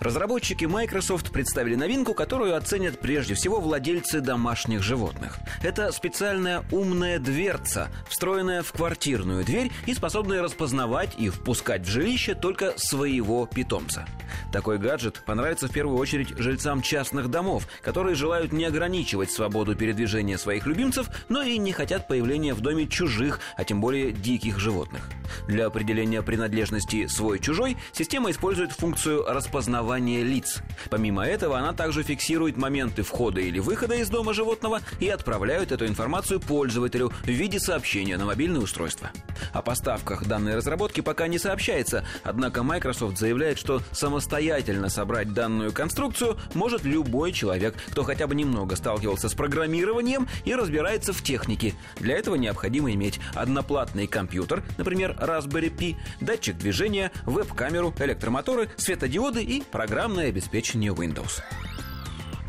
Разработчики Microsoft представили новинку, которую оценят прежде всего владельцы домашних животных. Это специальная умная дверца, встроенная в квартирную дверь и способная распознавать и впускать в жилище только своего питомца. Такой гаджет понравится в первую очередь жильцам частных домов, которые желают не ограничивать свободу передвижения своих любимцев, но и не хотят появления в доме чужих, а тем более диких животных. Для определения принадлежности свой-чужой система использует функцию распознавания лиц. Помимо этого, она также фиксирует моменты входа или выхода из дома животного и отправляет эту информацию пользователю в виде сообщения на мобильное устройство. О поставках данной разработки пока не сообщается, однако Microsoft заявляет, что самостоятельно собрать данную конструкцию может любой человек, кто хотя бы немного сталкивался с программированием и разбирается в технике. Для этого необходимо иметь одноплатный компьютер, например, Raspberry Pi, датчик движения, веб-камеру, электромоторы, светодиоды и программное обеспечение Windows.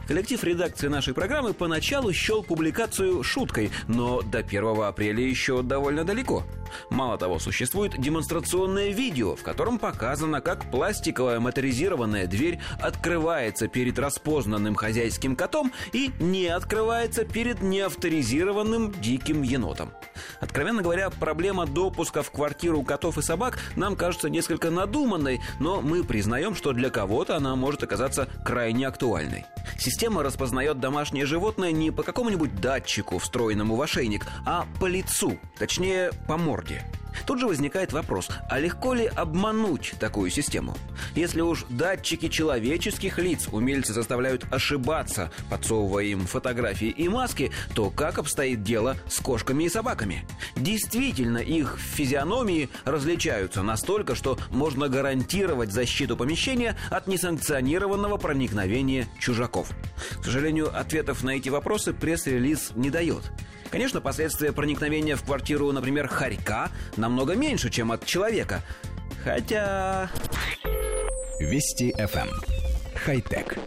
Коллектив редакции нашей программы поначалу счел публикацию шуткой, но до 1 апреля еще довольно далеко. Мало того, существует демонстрационное видео, в котором показано, как пластиковая моторизированная дверь открывается перед распознанным хозяйским котом и не открывается перед неавторизированным диким енотом. Откровенно говоря, проблема допуска в квартиру котов и собак нам кажется несколько надуманной, но мы признаем, что для кого-то она может оказаться крайне актуальной. Система распознает домашнее животное не по какому-нибудь датчику, встроенному в ошейник, а по лицу, точнее, по морде восторге. Тут же возникает вопрос, а легко ли обмануть такую систему? Если уж датчики человеческих лиц умельцы заставляют ошибаться, подсовывая им фотографии и маски, то как обстоит дело с кошками и собаками? Действительно, их физиономии различаются настолько, что можно гарантировать защиту помещения от несанкционированного проникновения чужаков. К сожалению, ответов на эти вопросы пресс-релиз не дает. Конечно, последствия проникновения в квартиру, например, хорька намного меньше, чем от человека. Хотя... Вести FM. Эм. Хай-тек.